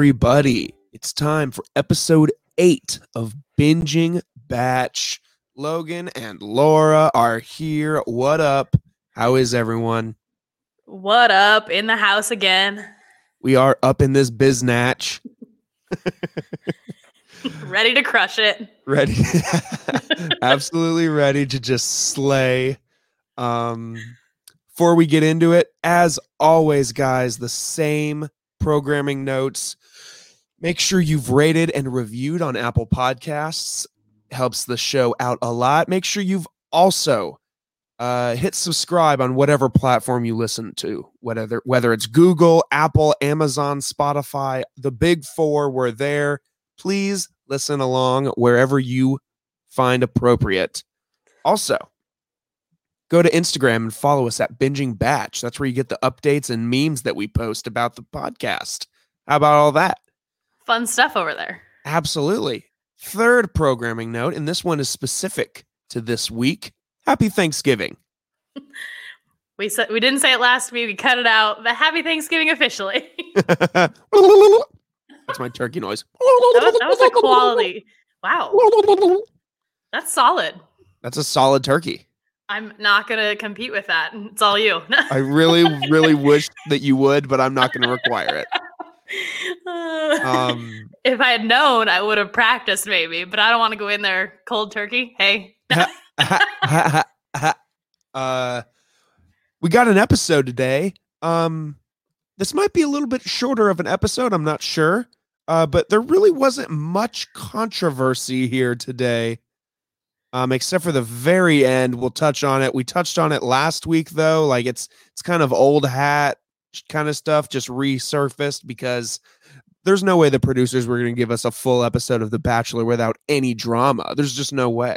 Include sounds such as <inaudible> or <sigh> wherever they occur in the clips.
everybody. It's time for episode eight of Binging Batch. Logan and Laura are here. What up? How is everyone? What up? In the house again. We are up in this biznatch. <laughs> ready to crush it. Ready. <laughs> <laughs> Absolutely ready to just slay. Um before we get into it, as always, guys, the same programming notes. Make sure you've rated and reviewed on Apple Podcasts. Helps the show out a lot. Make sure you've also uh, hit subscribe on whatever platform you listen to, whether whether it's Google, Apple, Amazon, Spotify, the big four. We're there. Please listen along wherever you find appropriate. Also, go to Instagram and follow us at Binging Batch. That's where you get the updates and memes that we post about the podcast. How about all that? Fun stuff over there. Absolutely. Third programming note, and this one is specific to this week. Happy Thanksgiving. <laughs> We said we didn't say it last week. We cut it out. But happy Thanksgiving officially. <laughs> That's my turkey noise. that, was, that was a quality. Wow. That's solid. That's a solid turkey. I'm not gonna compete with that. It's all you. <laughs> I really, really wish that you would, but I'm not going to require it. Um, <laughs> if I had known, I would have practiced maybe, but I don't want to go in there cold turkey. Hey. <laughs> uh, we got an episode today. Um, this might be a little bit shorter of an episode. I'm not sure. Uh, but there really wasn't much controversy here today. Um, except for the very end, we'll touch on it. We touched on it last week, though. Like it's it's kind of old hat kind of stuff, just resurfaced because there's no way the producers were going to give us a full episode of The Bachelor without any drama. There's just no way.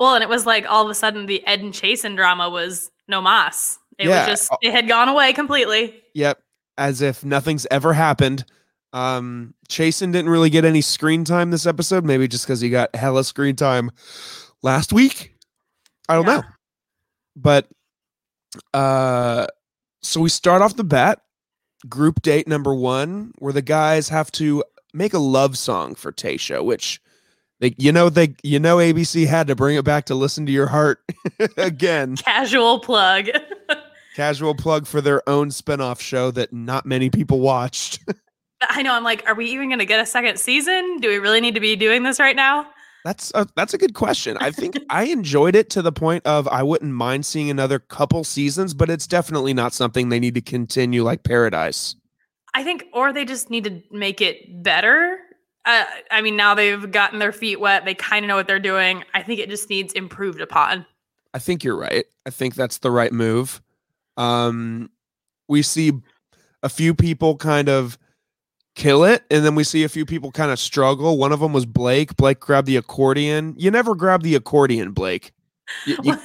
Well, and it was like all of a sudden the Ed and Chasen drama was no mas. It Yeah. was just it had gone away completely. Yep, as if nothing's ever happened. Um, Chasen didn't really get any screen time this episode, maybe just because he got hella screen time last week. I don't Yeah. know, but uh, so we start off the bat, group date number one, where the guys have to make a love song for Tayshia, which they, you know, they, you know, ABC had to bring it back to listen to your heart <laughs> again. Casual plug. <laughs> Casual plug for their own spinoff show that not many people watched. <laughs> I know. I'm like, are we even going to get a second season? Do we really need to be doing this right now? That's a, that's a good question. I think <laughs> I enjoyed it to the point of I wouldn't mind seeing another couple seasons, but it's definitely not something they need to continue like Paradise. I think, or they just need to make it better. Uh, I mean, now they've gotten their feet wet. They kind of know what they're doing. I think it just needs improved upon. I think you're right. I think that's the right move. Um, we see a few people kind of kill it, and then we see a few people kind of struggle. One of them was Blake. Blake grabbed the accordion. You never grab the accordion, Blake. You- you-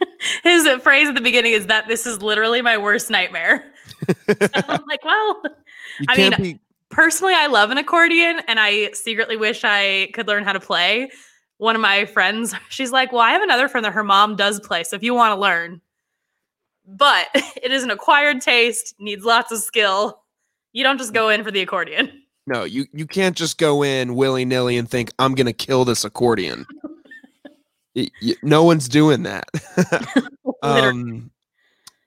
<laughs> His phrase at the beginning is that this is literally my worst nightmare. <laughs> I'm like, well, you I mean, be. personally, I love an accordion and I secretly wish I could learn how to play. One of my friends, she's like, Well, I have another friend that her mom does play. So if you want to learn, but <laughs> it is an acquired taste, needs lots of skill. You don't just go in for the accordion. No, you you can't just go in willy nilly and think I'm gonna kill this accordion. Y- y- no one's doing that. <laughs> Um,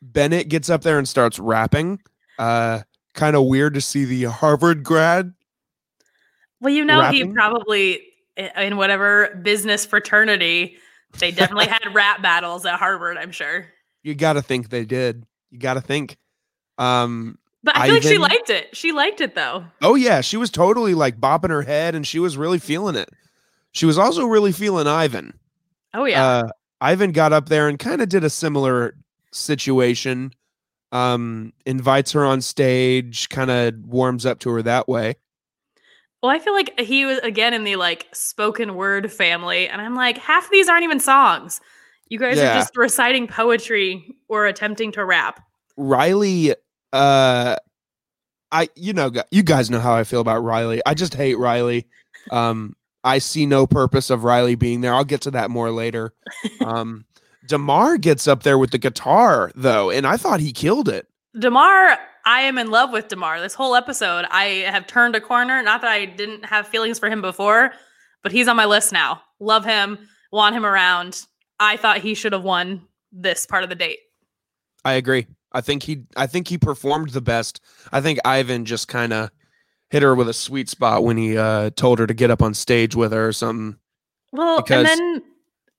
Bennett gets up there and starts rapping. Uh, kind of weird to see the Harvard grad. well, you know, he probably, in whatever business fraternity, they definitely had <laughs> rap battles at Harvard, I'm sure. You got to think they did. You got to think. Um, But I feel like she liked it. She liked it though. oh yeah, she was totally like bopping her head, and she was really feeling it. She was also really feeling Ivan. Oh, yeah. Uh, Ivan got up there and kind of did a similar situation. Um, invites her on stage, kind of warms up to her that way. Well, I feel like he was again in the like spoken word family, and I'm like, half of these aren't even songs. You guys Yeah. are just reciting poetry or attempting to rap. Riley, uh, I you know you guys know how I feel about Riley. I just hate Riley. Um, I see no purpose of Riley being there. I'll get to that more later. Um, Demar gets up there with the guitar though, and I thought he killed it. Demar, I am in love with Demar. This whole episode, I have turned a corner. Not that I didn't have feelings for him before, but he's on my list now. Love him, want him around. I thought he should have won this part of the date. I agree. I think he I think he performed the best. I think Ivan just kind of hit her with a sweet spot when he uh told her to get up on stage with her or something. Well, Because- and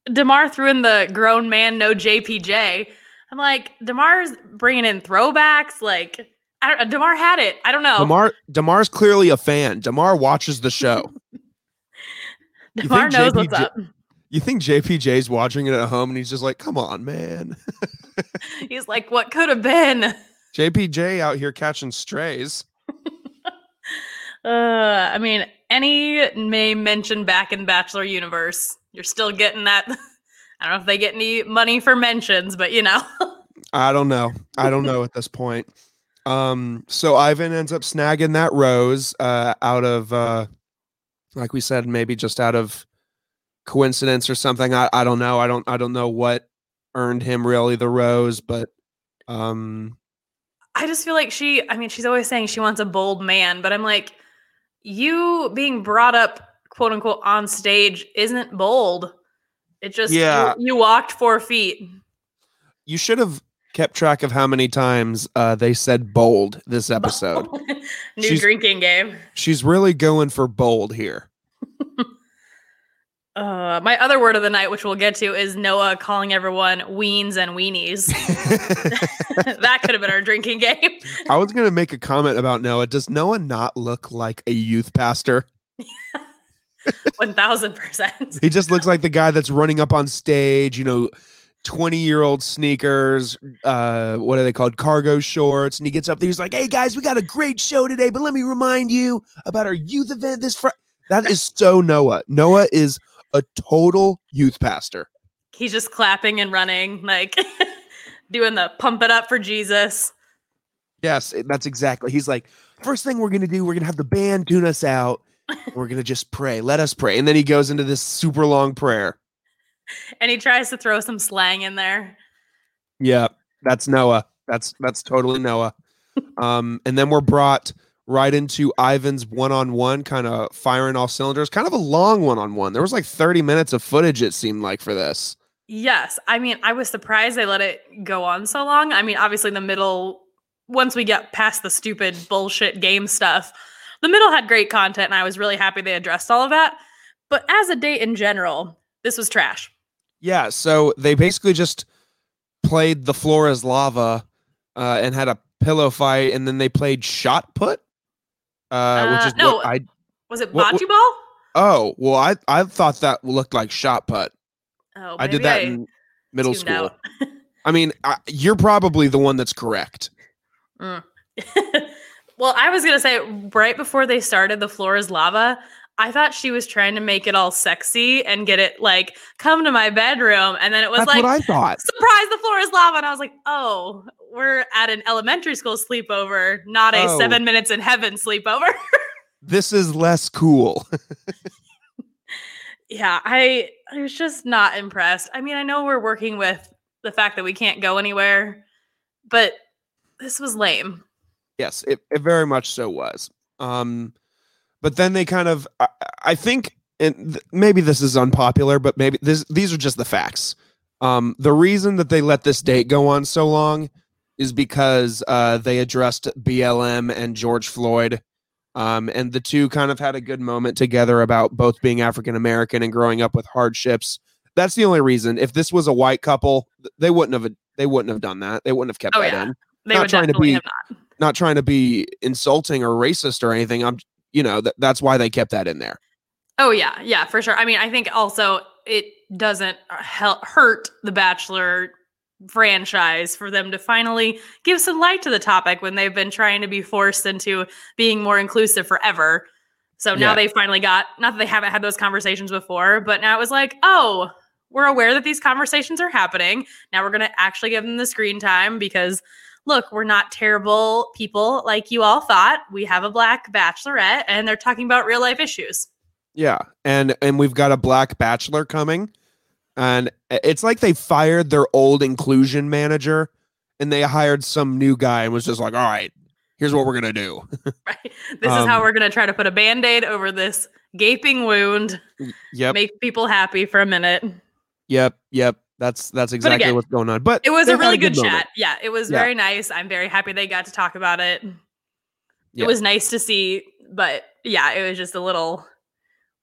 then Demar threw in the grown man, no JPJ. I'm like, Demar's bringing in throwbacks. Like, I don't, Demar had it. I don't know. Demar Demar's clearly a fan. Demar watches the show. <laughs> think knows what's up. you think JPJ's watching it at home and he's just like, "Come on, man." <laughs> <laughs> He's like, what could have been? <laughs> JPJ out here catching strays. <laughs> Uh, I mean, any may mention back in Bachelor Universe, you're still getting that. I don't know if they get any money for mentions, but you know. I don't know. I don't know at this point. Um, so Ivan ends up snagging that rose uh, out of, uh, like we said, maybe just out of coincidence or something. I, I don't know. I don't I don't know what earned him really the rose, but um, I just feel like she, I mean, she's always saying she wants a bold man, but I'm like, you being brought up, quote unquote, on stage isn't bold. It just, you- Yeah. you, walked four feet. you should have kept track of how many times uh, they said bold this <laughs> episode. New She's- drinking game. She's really going for bold here. Uh, my other word of the night, which we'll get to, is Noah calling everyone weens and weenies. <laughs> that could have been our drinking game. I was gonna make a comment about Noah. Does Noah not look like a youth pastor? <laughs> One thousand percent. He just looks like the guy that's running up on stage, you know, 20 year old sneakers, uh, what are they called? Cargo shorts. And he gets up there, he's like, Hey guys, we got a great show today, but let me remind you about our youth event this Friday. That is so Noah. Noah is a total youth pastor. He's just clapping and running, like <laughs> doing the pump it up for Jesus. Yes, that's exactly. He's like, first thing we're gonna do, we're gonna have the band tune us out. <laughs> We're gonna just pray. Let us pray. And then he goes into this super long prayer. And he tries to throw some slang in there. Yeah, that's Noah. That's that's totally Noah. <laughs> Um, and then we're brought right into Ivan's one-on-one, kind of firing all cylinders. Kind of a long one-on-one. There was like 30 minutes of footage. It seemed like for this. Yes. I mean, I was surprised they let it go on so long. I mean, obviously, the middle, once we get past the stupid bullshit game stuff, the middle had great content, and I was really happy they addressed all of that. But as a date in general, this was trash. Yeah. So they basically just played the floor is lava, uh, and had a pillow fight, and then they played shot put, uh, which Uh, is no, what I. Was it What- bocce ball? Oh well, I I thought that looked like shot put. Oh, I did that in middle school. I mean, <laughs> I, you're probably the one that's correct. Mm. <laughs> well, I was gonna say right before they started, the floor is lava. I thought she was trying to make it all sexy and get it like come to my bedroom, and then it was That's like what I thought. surprise, the floor is lava, and I was like, oh, we're at an elementary school sleepover, not a Oh. seven minutes in heaven sleepover. <laughs> This is less cool. <laughs> yeah, I I was just not impressed. I mean, I know we're working with the fact that we can't go anywhere, but this was lame. yes, it, it very much so was. Um, but then they kind of, I, I think, and th- maybe this is unpopular, but maybe this these are just the facts. Um, the reason that they let this date go on so long is because uh, they addressed BLM and George Floyd. Um, and the two kind of had a good moment together about both being African American and growing up with hardships. That's the only reason. If this was a white couple, they wouldn't have they wouldn't have done that. They wouldn't have kept Oh, that yeah. in. They Not trying to be- not. Not trying to be insulting or racist or anything. I'm, you know, th- that's why they kept that in there. Oh yeah, yeah, for sure. I mean, I think also it doesn't hel- hurt the Bachelor franchise for them to finally give some light to the topic when they've been trying to be forced into being more inclusive forever. So now Yeah. they finally got not that they haven't had those conversations before, but now it was like, oh, we're aware that these conversations are happening. Now we're going to actually give them the screen time because look, we're not terrible people like you all thought. We have a black bachelorette and they're talking about real life issues. Yeah, and and we've got a black bachelor coming, and it's like they fired their old inclusion manager, and they hired some new guy and was just like, all right, here's what we're gonna do. <laughs> Right. This is how Um, we're gonna try to put a band-aid over this gaping wound, yep, make people happy for a minute. yep, yep. That's that's exactly again, what's going on. But It was a really good, moment. chat. Yeah, it was Yeah. very nice. I'm very happy they got to talk about it. Yeah. It was nice to see, but yeah, it was just a little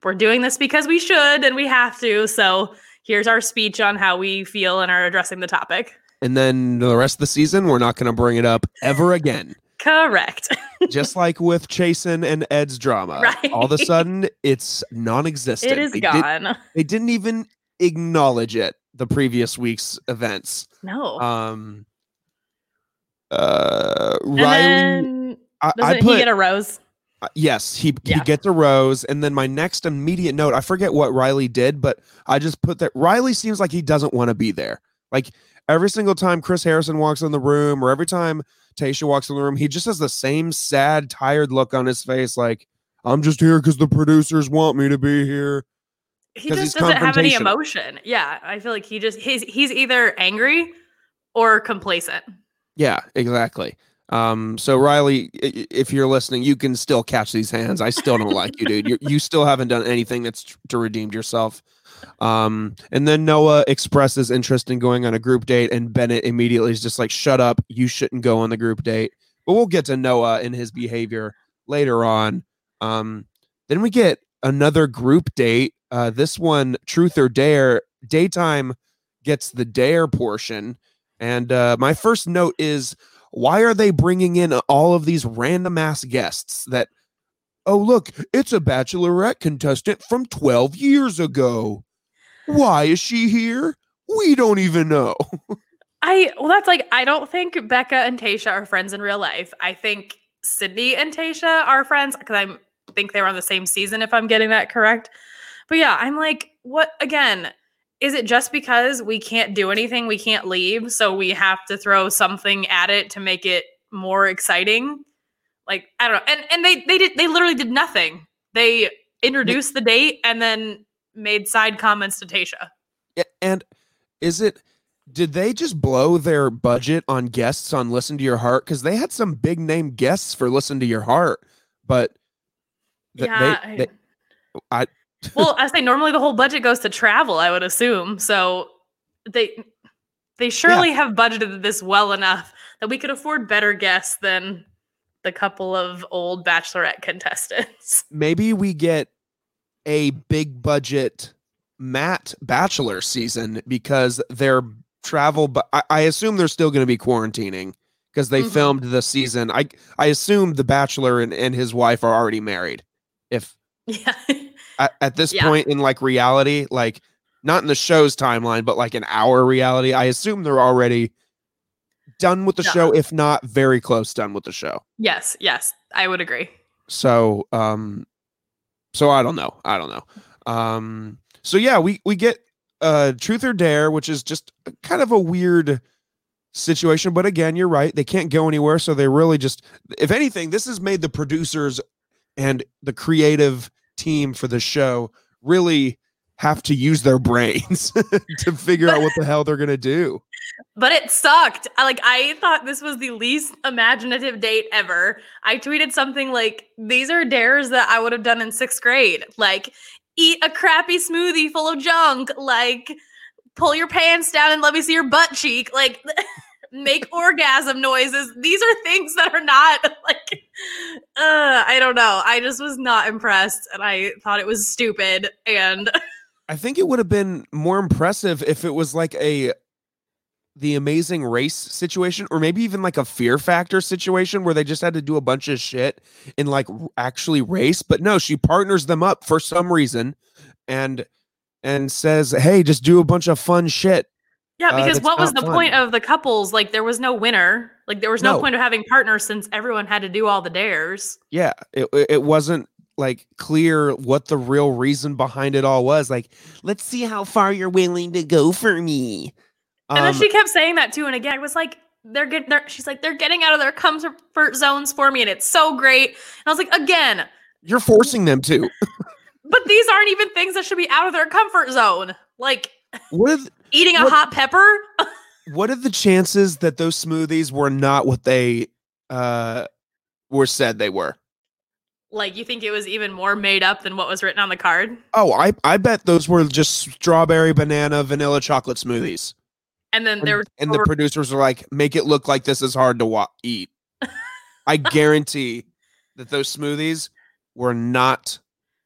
we're doing this because we should and we have to. So here's our speech on how we feel and are addressing the topic. And then the rest of the season, we're not gonna bring it up ever again. <laughs> Correct. <laughs> Just like with Chasen and Ed's drama. All of a sudden, it's non-existent. it is They did- gone. <laughs> they didn't even acknowledge it the previous week's events. no. Um uh Riley then I, I put he get a rose? Uh, yes, he he gets a rose and then my next immediate note, I forget what Riley did, but I just put that Riley seems like he doesn't want to be there. Like every single time Chris Harrison walks in the room or every time Tayshia walks in the room, he just has the same sad, tired look on his face like I'm just here because the producers want me to be here. He 'cause just he's doesn't have any emotion. Yeah, I feel like he just he's he's either angry or complacent. Yeah, exactly. Um, so Riley, if you're listening, you can still catch these hands. I still don't like you, dude. You you still haven't done anything that's to redeemed yourself. Um, and then Noah expresses interest in going on a group date, and Bennett immediately is just like, "Shut up! You shouldn't go on the group date." But we'll get to Noah and his behavior later on. Um, then we get another group date. Uh, this one, Truth or Dare. Daytime gets the dare portion, and uh, my first note is why are they bringing in all of these random ass guests that oh look it's a bachelorette contestant from 12 years ago why is she here we don't even know <laughs> I well, that's like I don't think Becca and Tayshia are friends in real life. I think Sydney and Tayshia are friends because I think they were on the same season. If I'm getting that correct, but yeah, I'm like, what again? Is it just because we can't do anything, we can't leave, so we have to throw something at it to make it more exciting? Like I don't know, and and they they did they literally did nothing. They introduced the date and then made side comments to Tayshia. Yeah, and is it did they just blow their budget on guests on listen to your heart because they had some big name guests for listen to your heart but th- yeah, they, they, I, well, I say normally the whole budget goes to travel, I would assume. So they they surely have budgeted this well enough that we could afford better guests than the couple of old bachelorette contestants. <laughs> maybe we get a big budget Matt Bachelor season because their travel, but I, I assume they're still going to be quarantining because they Mhm. filmed the season. I I assume the Bachelor and, and his wife are already married. If Yeah. <laughs> at, at this Yeah. point in like reality, like not in the show's timeline, but like in our reality, I assume they're already done with the Yeah. show, if not very close done with the show. yes, yes, I would agree. So um so I don't know. I don't know. Um so yeah, we we get uh truth or dare, which is just kind of a weird situation, but again, you're right. They can't go anywhere, so they really just if anything, this has made the producers and the creative team for the show really have to use their brains <laughs> to figure out what the hell they're to do. But it sucked. Like I thought this was the least imaginative date ever. I tweeted something like, "These are dares that I would have done in sixth grade. Like, eat a crappy smoothie full of junk. Like, pull your pants down and let me see your butt cheek. Like, <laughs> make orgasm noises. These are things that are not <laughs> like. Uh, I don't know. I just was not impressed, and I thought it was stupid. And <laughs> I think it would have been more impressive if it was like a the amazing race situation or maybe even like a fear factor situation where they just had to do a bunch of shit and like actually race but no she partners them up for some reason and and says hey just do a bunch of fun shit Yeah, Uh, because that's what was the not point of the couples? Like, there was no winner. Like, there was no, No. point of having partners since everyone had to do all the dares. yeah it, it it wasn't like clear what the real reason behind it all was like let's see how far you're willing to go for me And then Um, she kept saying that too. And again, I was like, they're getting, they're, she's like, they're getting out of their comfort zones for me, and it's so great. And I was like, again, you're forcing them to <laughs> but these aren't even things that should be out of their comfort zone. Like what if eating a What- hot pepper. what are the chances that those smoothies were not what they uh were said they were. Like you think it was even more made up than what was written on the card? Oh, I I bet those were just strawberry, banana, vanilla chocolate smoothies. And then And, there were and the producers were like, make it look like this is hard to wa- eat. I <laughs> guarantee that those smoothies were not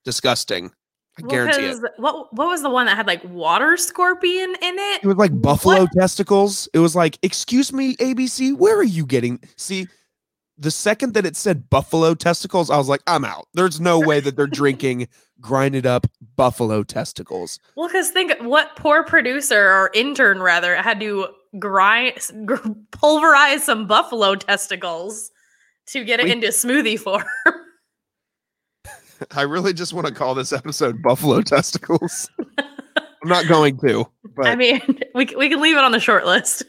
disgusting. I well, guarantee it. what what was the one that had like water scorpion in it? It was like buffalo What? testicles. It was like, excuse me, ABC, where are you getting? See, the second that it said buffalo testicles, I was like, I'm out. There's no way that they're drinking <laughs> grinded up buffalo testicles. Well, because think what poor producer or intern rather had to grind gr- pulverize some buffalo testicles to get it into smoothie form. <laughs> I really just want to call this episode buffalo testicles. <laughs> I'm not going to, but I mean, <laughs> we we can leave it on the short list.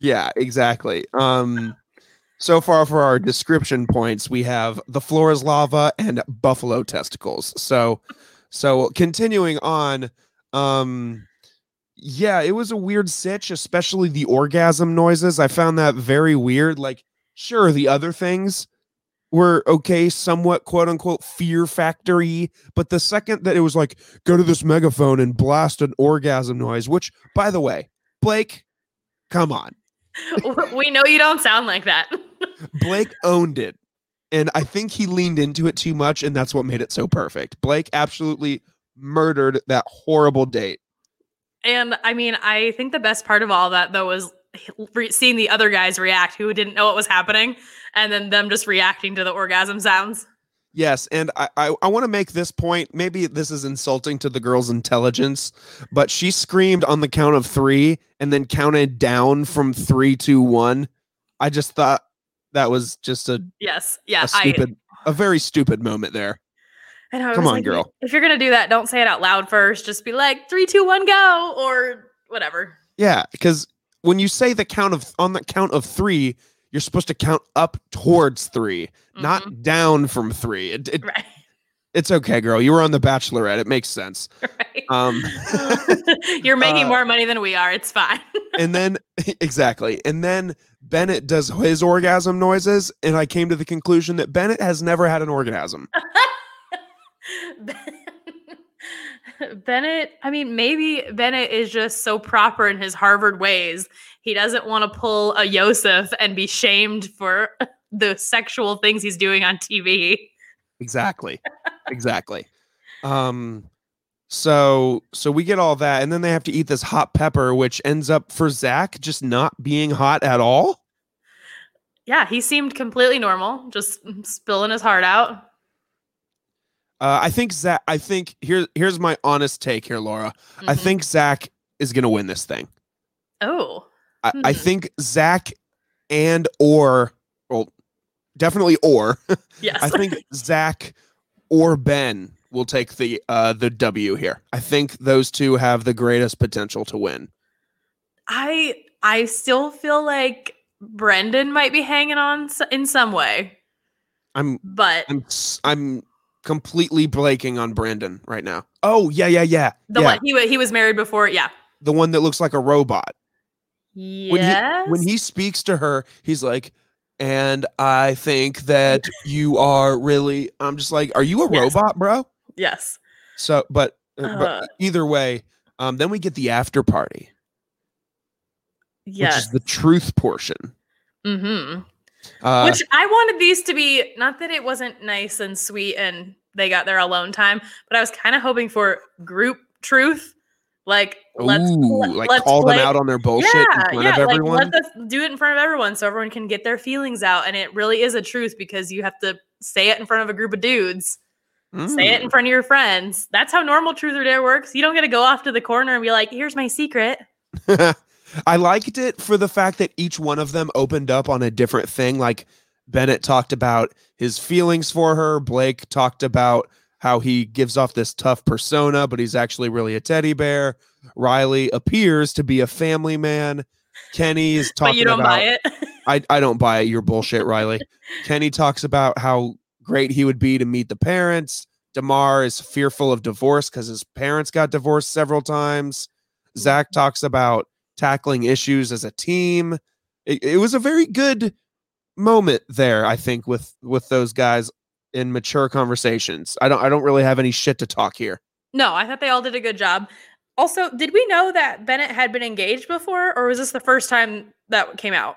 Yeah, exactly. Um so far for our description points, we have the floor is lava and buffalo testicles. So so continuing on, um yeah, it was a weird sitch, especially the orgasm noises. I found that very weird. Like, sure, the other things were okay, somewhat quote unquote fear factory, but the second that it was like, go to this megaphone and blast an orgasm noise, which by the way, Blake, come on. <laughs> we know you don't sound like that. <laughs> Blake owned it. And I think he leaned into it too much, and that's what made it so perfect. Blake absolutely murdered that horrible date. And I mean, I think the best part of all that though was re- seeing the other guys react who didn't know what was happening, and then them just reacting to the orgasm sounds. Yes, and I I, I want to make this point. Maybe this is insulting to the girl's intelligence, but she screamed on the count of three and then counted down from three, two, one. I just thought that was just a, Yes, yeah, a stupid, a very stupid moment there. I, I know. I Come on, like, girl. If you're gonna do that, don't say it out loud first. Just be like three, two, one, go, or whatever. Yeah, because when you say the count of on the count of three, you're supposed to count up towards 3 Mhm. not down from three. It, it, right, it's okay, girl. You were on The Bachelorette. It makes sense. <laughs> right. Um, <laughs> you're making uh, more money than we are. It's fine. <laughs> and then exactly, and then Bennett does his orgasm noises, and I came to the conclusion that Bennett has never had an orgasm. <laughs> Bennett, I mean, maybe Bennett is just so proper in his Harvard ways. He doesn't want to pull a Yosef and be shamed for <laughs> the sexual things he's doing on TV. Exactly, <laughs> exactly. Um, so so we get all that, and then they have to eat this hot pepper, which ends up for Zach just not being hot at all. Yeah, he seemed completely normal, just spilling his heart out. Uh, I think Zach. I think here here's my honest take here, Laura. I Mhm. think Zach is gonna win this thing. Oh, I, I Hmm. think Zach and or well, definitely or <laughs> yes. I think <laughs> Zach or Ben will take the uh the W here. I think those two have the greatest potential to win. I I still feel like Brendan might be hanging on in some way, I'm but I'm I'm completely blanking on Brendan right now. Oh yeah yeah yeah the yeah one he he was married before, yeah. the one that looks like a robot. Yes. When he when he speaks to her, he's like, and I think that <laughs> you are really. I'm just like, are you a Yes. robot, bro? yes. So, but, uh, Uh. but either way, um, then we get the after party, Yes. which is the truth portion. Mm-hmm. Uh, Which I wanted these to be not that it wasn't nice and sweet and they got their alone time, but I was kind of hoping for group truth. Like let's ooh, let- like let's call play- them out on their bullshit in yeah, front yeah, of everyone. like let us do it in front of everyone so everyone can get their feelings out. And it really is a truth because you have to say it in front of a group of dudes. Say it in front of your friends. That's how normal truth or dare works. You don't get to go off to the corner and be like, "Here's my secret." <laughs> I liked it for the fact that each one of them opened up on a different thing. Like Bennett talked about his feelings for her. Blake talked about how he gives off this tough persona, but he's actually really a teddy bear. Riley appears to be a family man. Kenny <laughs> is talking but you don't about buy it. I, I don't buy it. Your bullshit, Riley. Kenny talks about how great he would be to meet the parents. Demar is fearful of divorce because his parents got divorced several times. Zach talks about tackling issues as a team. It, it was a very good moment there. I think with with those guys in mature conversations. I don't I don't really have any shit to talk here. No, I thought they all did a good job. Also, did we know that Bennett had been engaged before, or was this the first time that came out?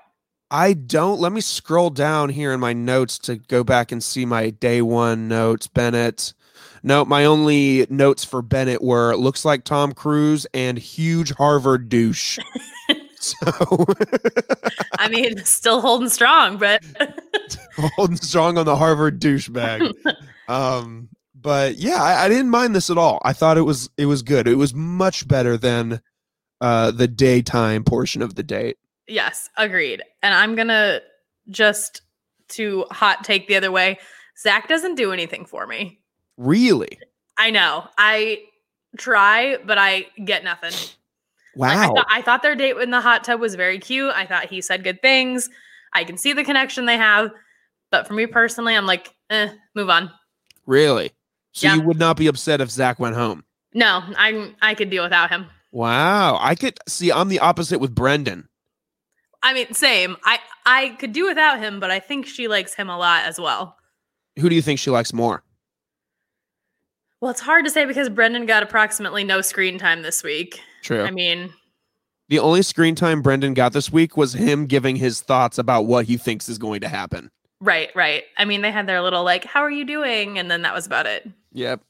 I don't. Let me scroll down here in my notes to go back and see my day one notes. Bennett. No, my only notes for Bennett were looks like Tom Cruise and huge Harvard douche. <laughs> so <laughs> I mean, still holding strong, but <laughs> holding strong on the Harvard douchebag. um, but yeah, I, I, didn't mind this at all. I thought it was it was good. It was much better than uh, the daytime portion of the date. Yes, agreed. And I'm gonna just to hot take the other way. Zach doesn't do anything for me. Really? I know. I try, but I get nothing. Wow. Like, I, thought, I thought their date in the hot tub was very cute. I thought he said good things. I can see the connection they have. But for me personally, I'm like, eh, move on. Really? So yeah. you would not be upset if Zach went home? No, I'm I could deal without him. Wow. I could see I'm the opposite with Brendan. I mean, same. I I could do without him, but I think she likes him a lot as well. Who do you think she likes more? Well, it's hard to say because Brendan got approximately no screen time this week. True. I mean, the only screen time Brendan got this week was him giving his thoughts about what he thinks is going to happen. Right, right. I mean, they had their little like, "How are you doing?" and then that was about it. Yep.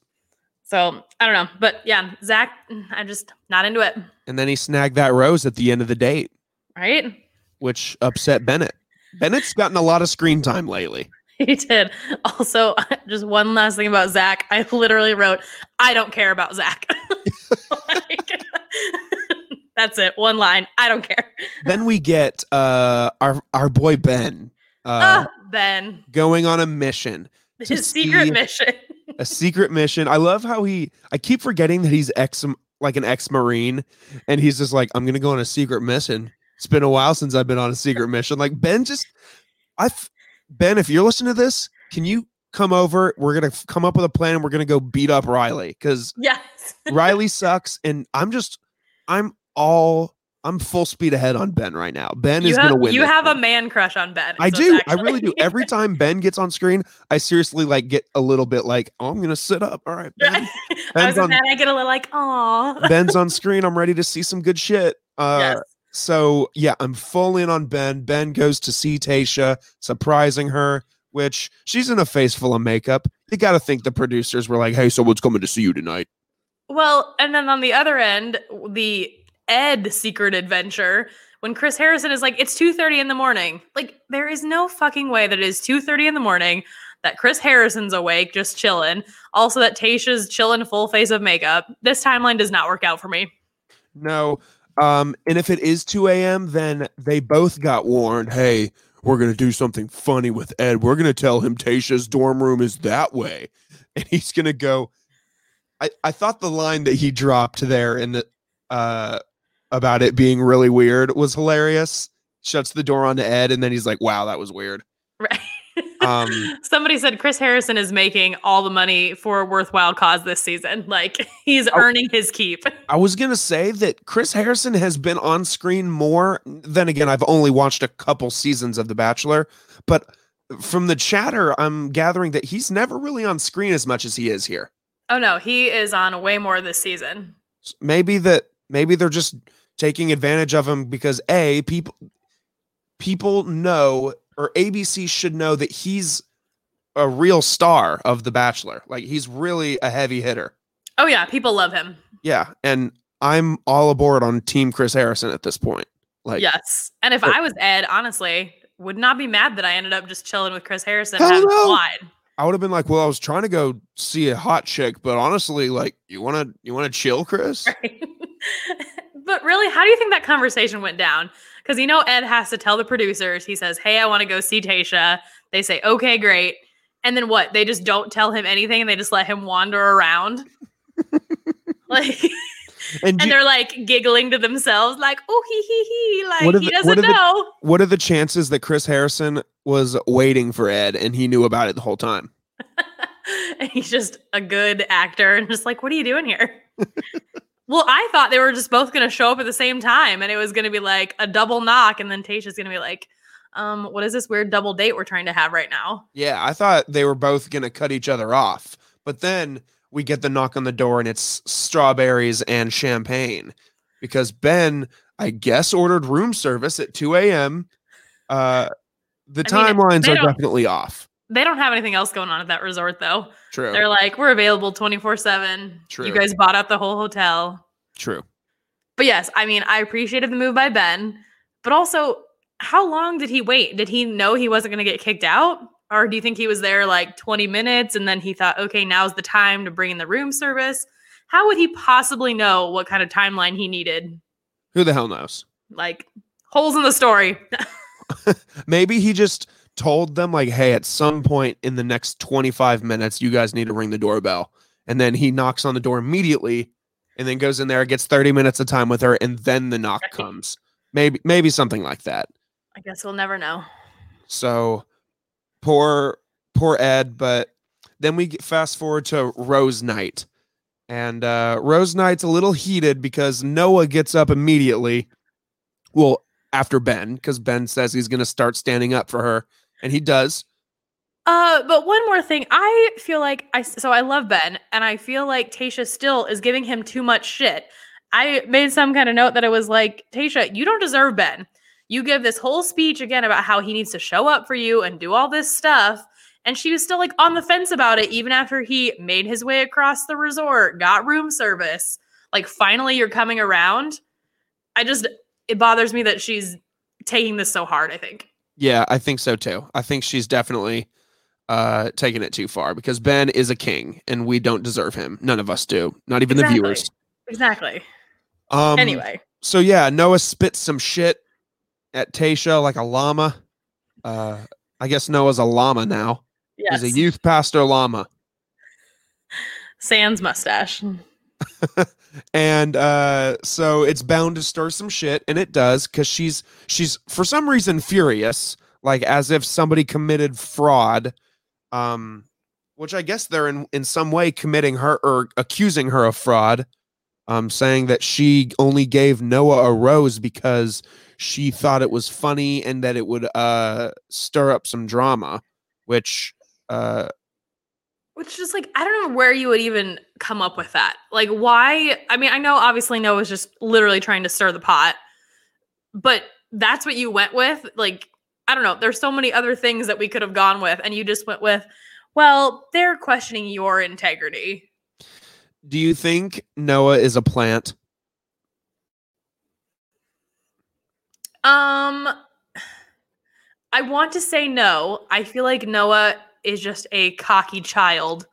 So I don't know, but yeah, Zach, I'm just not into it. And then he snagged that rose at the end of the date, right? Which upset Bennett. Bennett's gotten a lot of screen time lately. <laughs> He did. Also, <laughs> just one last thing about Zach. I literally wrote, "I don't care about Zach." <laughs> like, that's it. One line. I don't care. Then we get uh, our our boy Ben. Uh, oh, Ben going on a mission. His secret mission. a secret mission. I love how he. I keep forgetting that he's ex like an ex marine, and he's just like, I'm gonna go on a secret mission. It's been a while since I've been on a secret mission. Like Ben just, I, Ben, if you're listening to this, can you come over? We're gonna come up with a plan, and we're gonna go beat up Riley because yes, <laughs> Riley sucks, and I'm just, I'm all I'm full speed ahead on Ben right now. Ben you is going to win. You have a man crush on Ben. I do. Actually. I really do. Every <laughs> time Ben gets on screen, I seriously like get a little bit like, oh, I'm going to sit up. All right, Ben. <laughs> Ben's I, on, I get a little like, oh. Ben's on screen. I'm ready to see some good shit. Uh, yes. So yeah, I'm full in on Ben. Ben goes to see Tayshia, surprising her, which she's in a face full of makeup. You got to think the producers were like, "Hey, someone's coming to see you tonight." Well, and then on the other end, the Ed secret adventure when Chris Harrison is like, it's 2:30 in the morning. Like, there is no fucking way that it is 2:30 in the morning that Chris Harrison's awake, just chilling. Also, that Tayshia's chilling full face of makeup. This timeline does not work out for me. No. Um, and if it is 2 a.m., then they both got warned, hey, we're gonna do something funny with Ed. We're gonna tell him Tayshia's dorm room is that way. <laughs> And he's gonna go. I, I thought the line that he dropped there in the uh about it being really weird was hilarious. Shuts the door on to Ed, and then he's like, "Wow, that was weird." Right. Um, <laughs> Somebody said Chris Harrison is making all the money for a worthwhile cause this season. <laughs> Like he's I, earning his keep. <laughs> I was gonna say that Chris Harrison has been on screen more. Then again, I've only watched a couple seasons of The Bachelor, but from the chatter, I'm gathering that he's never really on screen as much as he is here. Oh no, he is on way more this season. Maybe that. Maybe they're just taking advantage of him because a people people know or ABC should know that he's a real star of The Bachelor. Like he's really a heavy hitter. Oh yeah, people love him. Yeah, and I'm all aboard on Team Chris Harrison at this point. Like yes, and if I was Ed, honestly, would not be mad that I ended up just chilling with Chris Harrison and having no. wine. I would have been like, well, I was trying to go see a hot chick, but honestly, like, you want to you want to chill, Chris? <laughs> Right. <laughs> But really, how do you think that conversation went down? Because you know Ed has to tell the producers. He says, "Hey, I want to go see Tayshia." They say, "Okay, great." And then what? They just don't tell him anything, and they just let him wander around. <laughs> like, <laughs> and, and you, they're like giggling to themselves, like, "Oh, he he he!" Like he the, doesn't what know. The, what are the chances that Chris Harrison was waiting for Ed and he knew about it the whole time? <laughs> and he's just a good actor and just like, "What are you doing here?" Well, I thought they were just both going to show up at the same time and it was going to be like a double knock and then Tayshia's going to be like, um, what is this weird double date we're trying to have right now? Yeah, I thought they were both going to cut each other off. But then we get the knock on the door and it's strawberries and champagne because Ben, I guess, ordered room service at 2 a.m. Uh, the I mean, timelines are definitely off. They don't have anything else going on at that resort though. True. They're like, we're available 24 7. True. You guys bought out the whole hotel. True. But yes, I mean, I appreciated the move by Ben, but also, how long did he wait? Did he know he wasn't going to get kicked out? Or do you think he was there like 20 minutes and then he thought, okay, now's the time to bring in the room service? How would he possibly know what kind of timeline he needed? Who the hell knows? Like, holes in the story. <laughs> Maybe he just told them, like, hey, at some point in the next 25 minutes, you guys need to ring the doorbell. And then he knocks on the door immediately and then goes in there, gets 30 minutes of time with her, and then the knock Right. comes. Maybe, maybe something like that. I guess we'll never know. So poor, poor Ed. But then we fast forward to Rose Night. And uh, Rose Night's a little heated because Noah gets up immediately. Well, after Ben, because Ben says he's going to start standing up for her. And he does. Uh, but one more thing, I feel like I so I love Ben, and I feel like Tayshia still is giving him too much shit. I made some kind of note that it was like, Tayshia, you don't deserve Ben. You give this whole speech again about how he needs to show up for you and do all this stuff. And she was still like on the fence about it, even after he made his way across the resort, got room service. Like, finally, you're coming around. I just, it bothers me that she's taking this so hard, I think. Yeah, I think so too. I think she's definitely uh, taking it too far because Ben is a king and we don't deserve him. None of us do. Not even Exactly. the viewers. Exactly. Um, anyway. So yeah, Noah spits some shit at Tayshia like a llama. Uh, I guess Noah's a llama now. Yes. He's a youth pastor llama. Sans mustache. And uh so it's bound to stir some shit and it does because she's she's for some reason furious like as if somebody committed fraud um which i guess they're in in some way committing her or accusing her of fraud um saying that she only gave noah a rose because she thought it was funny and that it would uh stir up some drama which uh Which is like, I don't know where you would even come up with that. Like, why? I mean, I know obviously Noah Noah's just literally trying to stir the pot, but that's what you went with. Like, I don't know. There's so many other things that we could have gone with, and you just went with, well, they're questioning your integrity. do you think noah is a plant Um, I want to say no. I feel like Noah is just a cocky child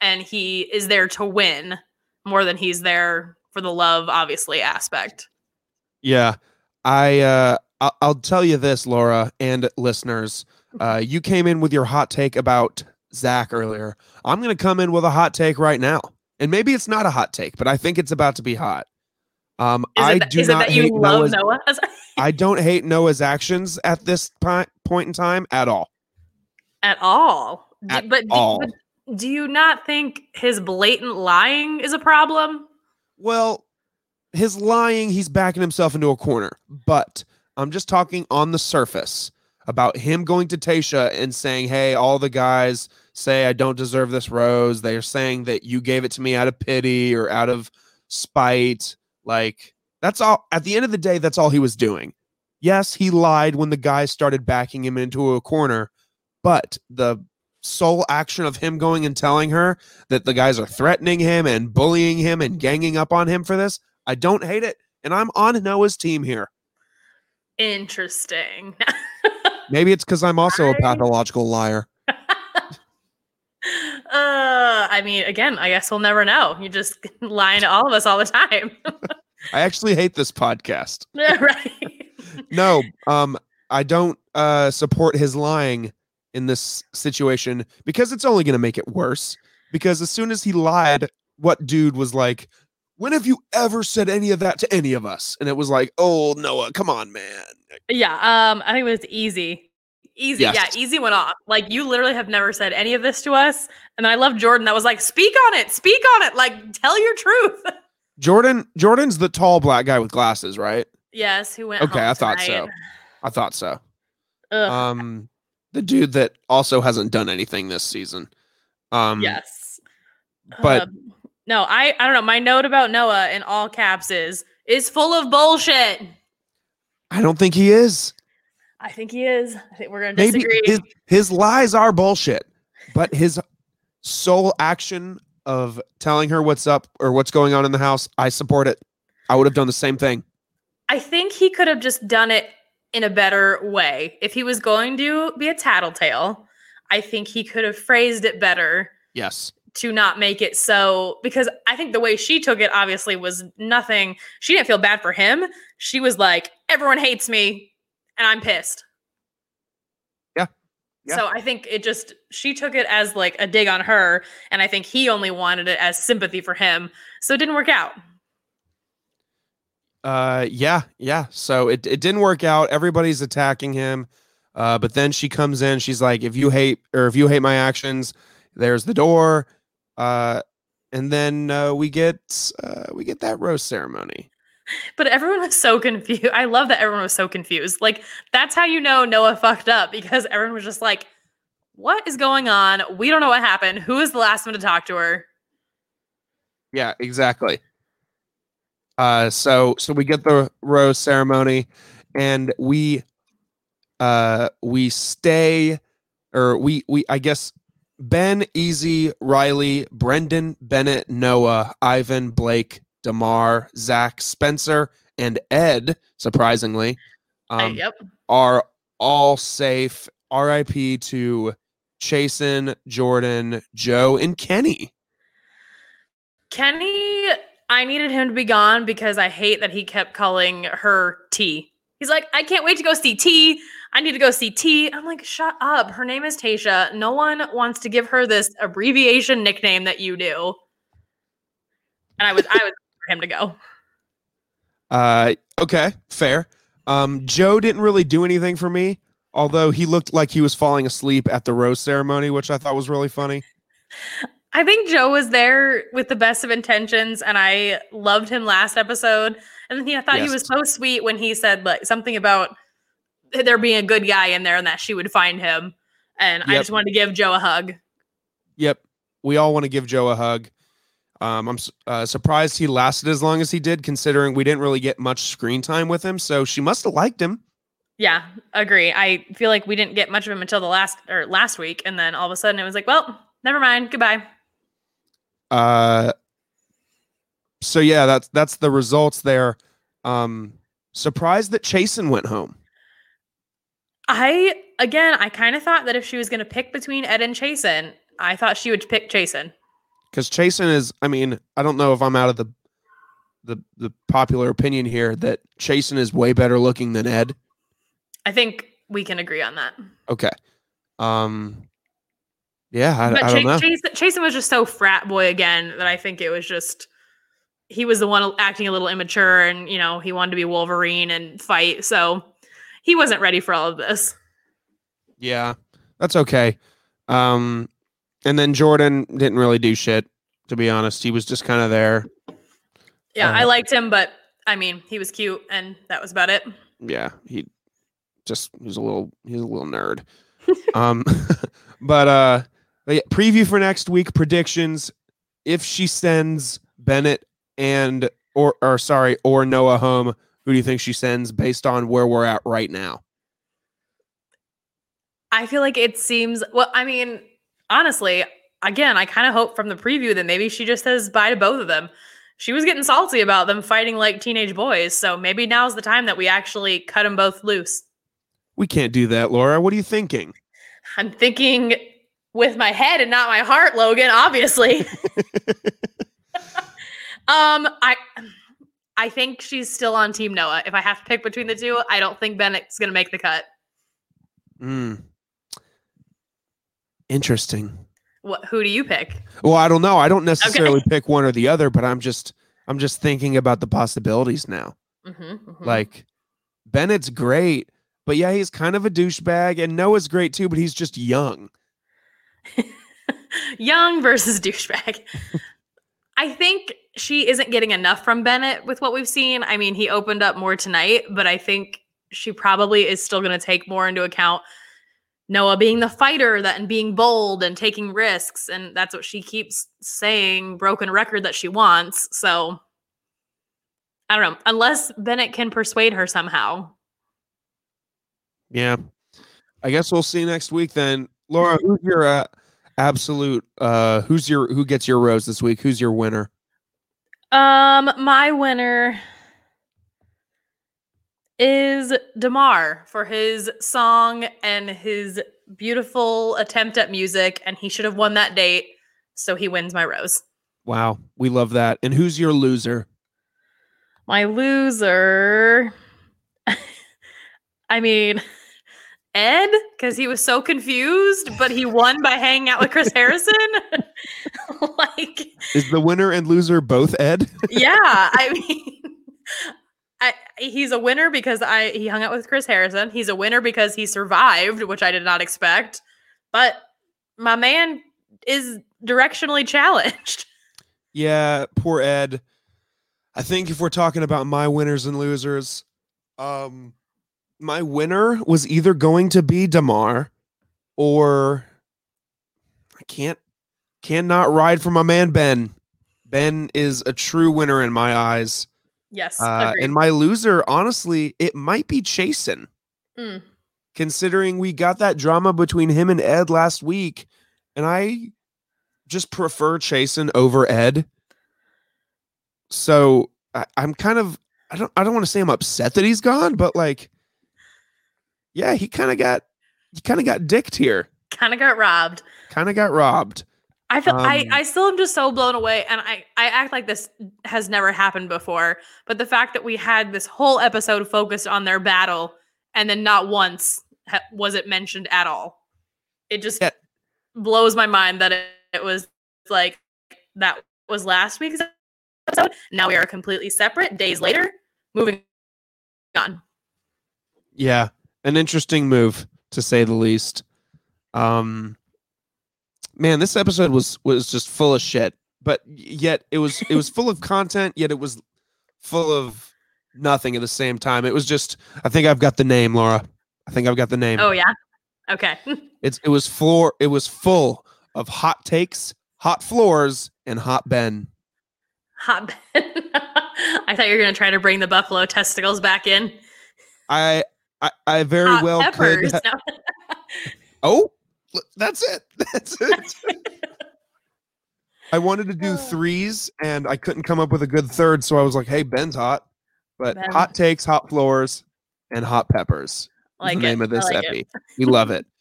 and he is there to win more than he's there for the love, obviously, aspect. Yeah, I uh, I'll, I'll tell you this, Laura and listeners. <laughs> Uh, you came in with your hot take about Zach earlier. I'm going to come in with a hot take right now, and maybe it's not a hot take, but I think it's about to be hot. Um, I that- do not that you hate love Noah's. Noah? I don't hate Noah's actions at this point in time at all. At all. At but, do- all. but do you not think his blatant lying is a problem? Well, his lying, he's backing himself into a corner. But I'm just talking on the surface about him going to Tayshia and saying, Hey, all the guys say I don't deserve this rose. They're saying that you gave it to me out of pity or out of spite. Like, that's all. At the end of the day, that's all he was doing. Yes, he lied when the guys started backing him into a corner, but the sole action of him going and telling her that the guys are threatening him and bullying him and ganging up on him for this, I don't hate it. And I'm on Noah's team here. Interesting. <laughs> Maybe it's because I'm also a pathological liar. <laughs> uh, I mean, again, I guess we'll never know. You just <laughs> lying to all of us all the time. I actually hate this podcast. right. No, um, I don't uh support his lying in this situation because it's only gonna make it worse. Because as soon as he lied, what dude was like, When have you ever said any of that to any of us? And it was like, Oh Noah, come on, man. Yeah, um, I think it was Eazy. Eazy, yeah, Eazy went off. Like you literally have never said any of this to us. And then I love Jordan that was like, speak on it, speak on it, like tell your truth. <laughs> Jordan Jordan's the tall black guy with glasses, right? yes, who went Okay, I thought so. I thought so. Ugh, Um, the dude that also hasn't done anything this season. Um, yes. but- Um, no, I I don't know. My note about Noah in all caps is is full of bullshit. I don't think he is. I think he is. I think we're gonna Maybe disagree. his his lies are bullshit, but his sole action of telling her what's up or what's going on in the house, I support it. I would have done the same thing. I think he could have just done it in a better way. If he was going to be a tattletale, I think he could have phrased it better Yes. to not make it so because I think the way she took it obviously was nothing. She didn't feel bad for him. She was like, everyone hates me and I'm pissed. Yeah. Yeah. So I think it just she took it as like a dig on her and I think he only wanted it as sympathy for him. So it didn't work out. Uh yeah, yeah. So it, it didn't work out. Everybody's attacking him. Uh but then she comes in, she's like, if you hate or if you hate my actions, there's the door. Uh and then uh, we get uh, we get that rose ceremony. But everyone was so confused. I love that everyone was so confused. Like that's how you know Noah fucked up because everyone was just like, "What is going on? We don't know what happened. Who is the last one to talk to her?" Yeah, exactly. Uh, so so we get the rose ceremony, and we uh we stay, or we we I guess Ben, Eazy, Riley, Brendan, Bennett, Noah, Ivan, Blake, Demar, Zach, Spencer, and Ed. Surprisingly, um, yep. are all safe. R.I.P. to Chasen, Jordan, Joe, and Kenny. Kenny, I needed him to be gone because I hate that he kept calling her T. He's like, I can't wait to go see T. I need to go see T. I'm like, shut up. Her name is Tayshia. No one wants to give her this abbreviation nickname that you do. And I was I was <laughs> for him to go. Uh, okay, fair. Um, Joe didn't really do anything for me, although he looked like he was falling asleep at the rose ceremony, which I thought was really funny. <laughs> I think Joe was there with the best of intentions, and I loved him last episode. And then he, I thought he was so sweet when he said like something about there being a good guy in there and that she would find him. And I just wanted to give Joe a hug. Yep, we all want to give Joe a hug. Um, I'm uh, surprised he lasted as long as he did, considering we didn't really get much screen time with him. So she must have liked him. Yeah, agree. I feel like we didn't get much of him until the last or last week, and then all of a sudden it was like, well, never mind, goodbye. Uh, so yeah, that's that's the results there. Um, surprised that Chasen went home. I again, I kind of thought that if she was going to pick between Ed and Chasen, I thought she would pick Chasen. because Chasen is. I mean, I don't know if I'm out of the the the popular opinion here that Chasen is way better looking than Ed. I think we can agree on that. Okay. Um. Yeah, I, but I don't Cha- know. Chasen, Chasen was just so frat boy again that I think it was just he was the one acting a little immature, and you know he wanted to be Wolverine and fight, so he wasn't ready for all of this. Yeah, that's okay. Um, and then Jordan didn't really do shit. To be honest, he was just kind of there. Yeah, I Uh, liked him, but I mean he was cute, and that was about it. Yeah, he just he's a little he's a little nerd. <laughs> um, <laughs> but uh, but yeah, preview for next week predictions. If she sends Bennett and or or sorry or Noah home, who do you think she sends based on where we're at right now? I feel like it seems well. I mean, honestly, again, I kind of hope from the preview that maybe she just says bye to both of them. She was getting salty about them fighting like teenage boys, so maybe now's the time that we actually cut them both loose. We can't do that, Laura. What are you thinking? I'm thinking with my head and not my heart, Logan, obviously. <laughs> um, I I think she's still on Team Noah. If I have to pick between the two, I don't think Bennett's gonna make the cut. Hmm. Interesting. What who do you pick? Well, I don't know. I don't necessarily pick one or the other, but I'm just I'm just thinking about the possibilities now. Mm-hmm, Like Bennett's great, but yeah, he's kind of a douchebag, and Noah's great too, but he's just young. <laughs> young versus douchebag. I think she isn't getting enough from Bennett with what we've seen. I mean, he opened up more tonight, but I think she probably is still going to take more into account Noah being the fighter that and being bold and taking risks and that's what she keeps saying broken record that she wants. So I don't know, unless Bennett can persuade her somehow. Yeah. I guess we'll see next week then. Laura, who's your uh, absolute uh who's your who gets your rose this week? Who's your winner? Um my winner is Demar for his song and his beautiful attempt at music, and he should have won that date. So he wins my rose. Wow, we love that. And who's your loser? My loser. <laughs> I mean, Ed, because he was so confused, but he won by hanging out with Chris <laughs> Harrison. <laughs> like, is the winner and loser both Ed? <laughs> yeah, I mean, I, he's a winner because I he hung out with Chris Harrison. He's a winner because he survived, which I did not expect. But my man is directionally challenged. Yeah, poor Ed. I think if we're talking about my winners and losers, um, my winner was either going to be Demar or I can't cannot ride for my man Ben. Ben is a true winner in my eyes. Yes. Uh, and my loser, honestly, it might be Chasen. Mm. Considering we got that drama between him and Ed last week, and I just prefer Chasen over Ed. So I, I'm kind of I don't I don't want to say I'm upset that he's gone, but like, yeah, he kind of got he kind of got dicked here. Kind of got robbed. Kind of got robbed. I feel um, I, I still am just so blown away and I, I act like this has never happened before. But the fact that we had this whole episode focused on their battle and then not once ha- was it mentioned at all. It just yeah. blows my mind that it, it was like that was last week's episode. Now we are completely separate days later. Moving on. Yeah, an interesting move to say the least. Um man, this episode was was just full of shit. But yet it was it was full of content, yet it was full of nothing at the same time. It was just I think I've got the name, Laura. I think I've got the name. Oh yeah. Okay. <laughs> it's it was floor it was full of hot takes, hot floors, and hot Ben. Hot Ben. <laughs> I thought you were gonna try to bring the buffalo testicles back in. I I, I very hot well peppers. could. <laughs> Ha- oh, that's it. <laughs> That's it. I wanted to do threes and I couldn't come up with a good third, so I was like, "Hey, Ben's hot." But ben. hot takes, hot floors, and hot peppers. Like the it. name of this like epi. We love it. <laughs>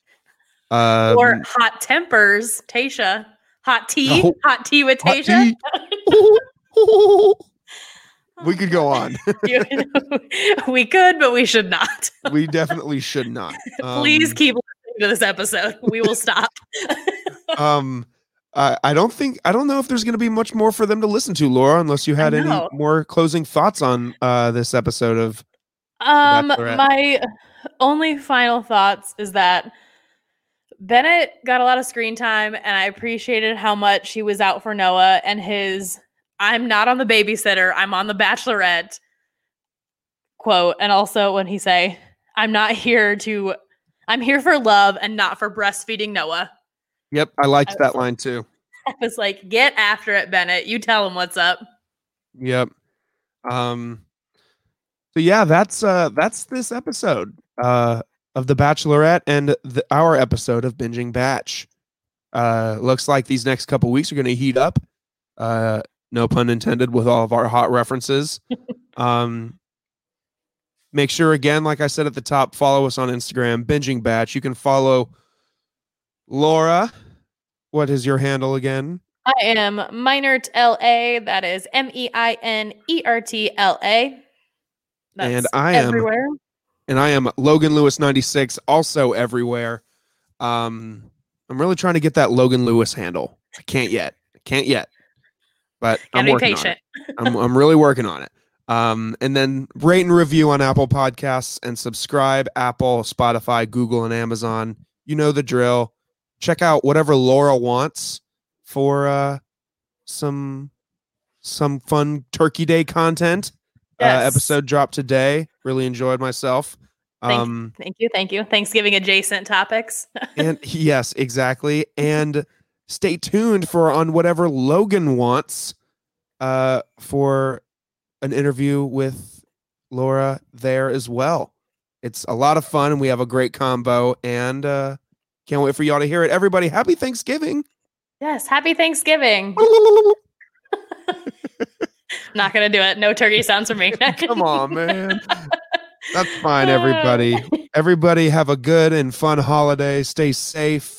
Um, or hot tempers, Tayshia. Hot tea, oh, hot tea with Tayshia. We could go on. <laughs> we could, but we should not. <laughs> we definitely should not. Um, Please keep listening to this episode. We will stop. <laughs> um, I, I don't think I don't know if there's going to be much more for them to listen to, Laura, unless you had any more closing thoughts on uh, this episode of. Um, my only final thoughts is that Bennett got a lot of screen time, and I appreciated how much he was out for Noah and his "I'm not on the babysitter, I'm on the Bachelorette" quote, and also when he say, "I'm not here to I'm here for love and not for breastfeeding Noah. Yep, I liked I that <laughs> line too. I was like, get after it, Bennett. You tell him what's up. Yep. Um so yeah, that's uh that's this episode uh of The Bachelorette and the, our episode of Binging Batch. Uh looks like these next couple weeks are gonna heat up. Uh no pun intended with all of our hot references. <laughs> um Make sure, again, like I said at the top, follow us on Instagram, Binging Batch. You can follow Laura. What is your handle again? I am Meinert LA. That is M E I N E R T L A. And I am everywhere. And I am Logan Lewis 96, also everywhere. Um, I'm really trying to get that Logan Lewis handle. I can't yet. I can't yet. But I'm working patient. on it. I'm, <laughs> I'm really working on it. Um, and then rate and review on Apple Podcasts and subscribe Apple, Spotify, Google, and Amazon. You know the drill. Check out whatever Laura wants for uh, some some fun Turkey Day content. Uh, yes. Uh, episode dropped today. Really enjoyed myself. Thank, Um, thank you, thank you. Thanksgiving adjacent topics. <laughs> and yes, exactly. And stay tuned for on whatever Logan wants uh, for an interview with Laura there as well. It's a lot of fun and we have a great combo and uh, can't wait for y'all to hear it. Everybody, happy Thanksgiving. yes, happy Thanksgiving. <laughs> Not gonna do it. No turkey sounds for me. <laughs> <laughs> Come on, man. That's fine, everybody. Everybody have a good and fun holiday. Stay safe.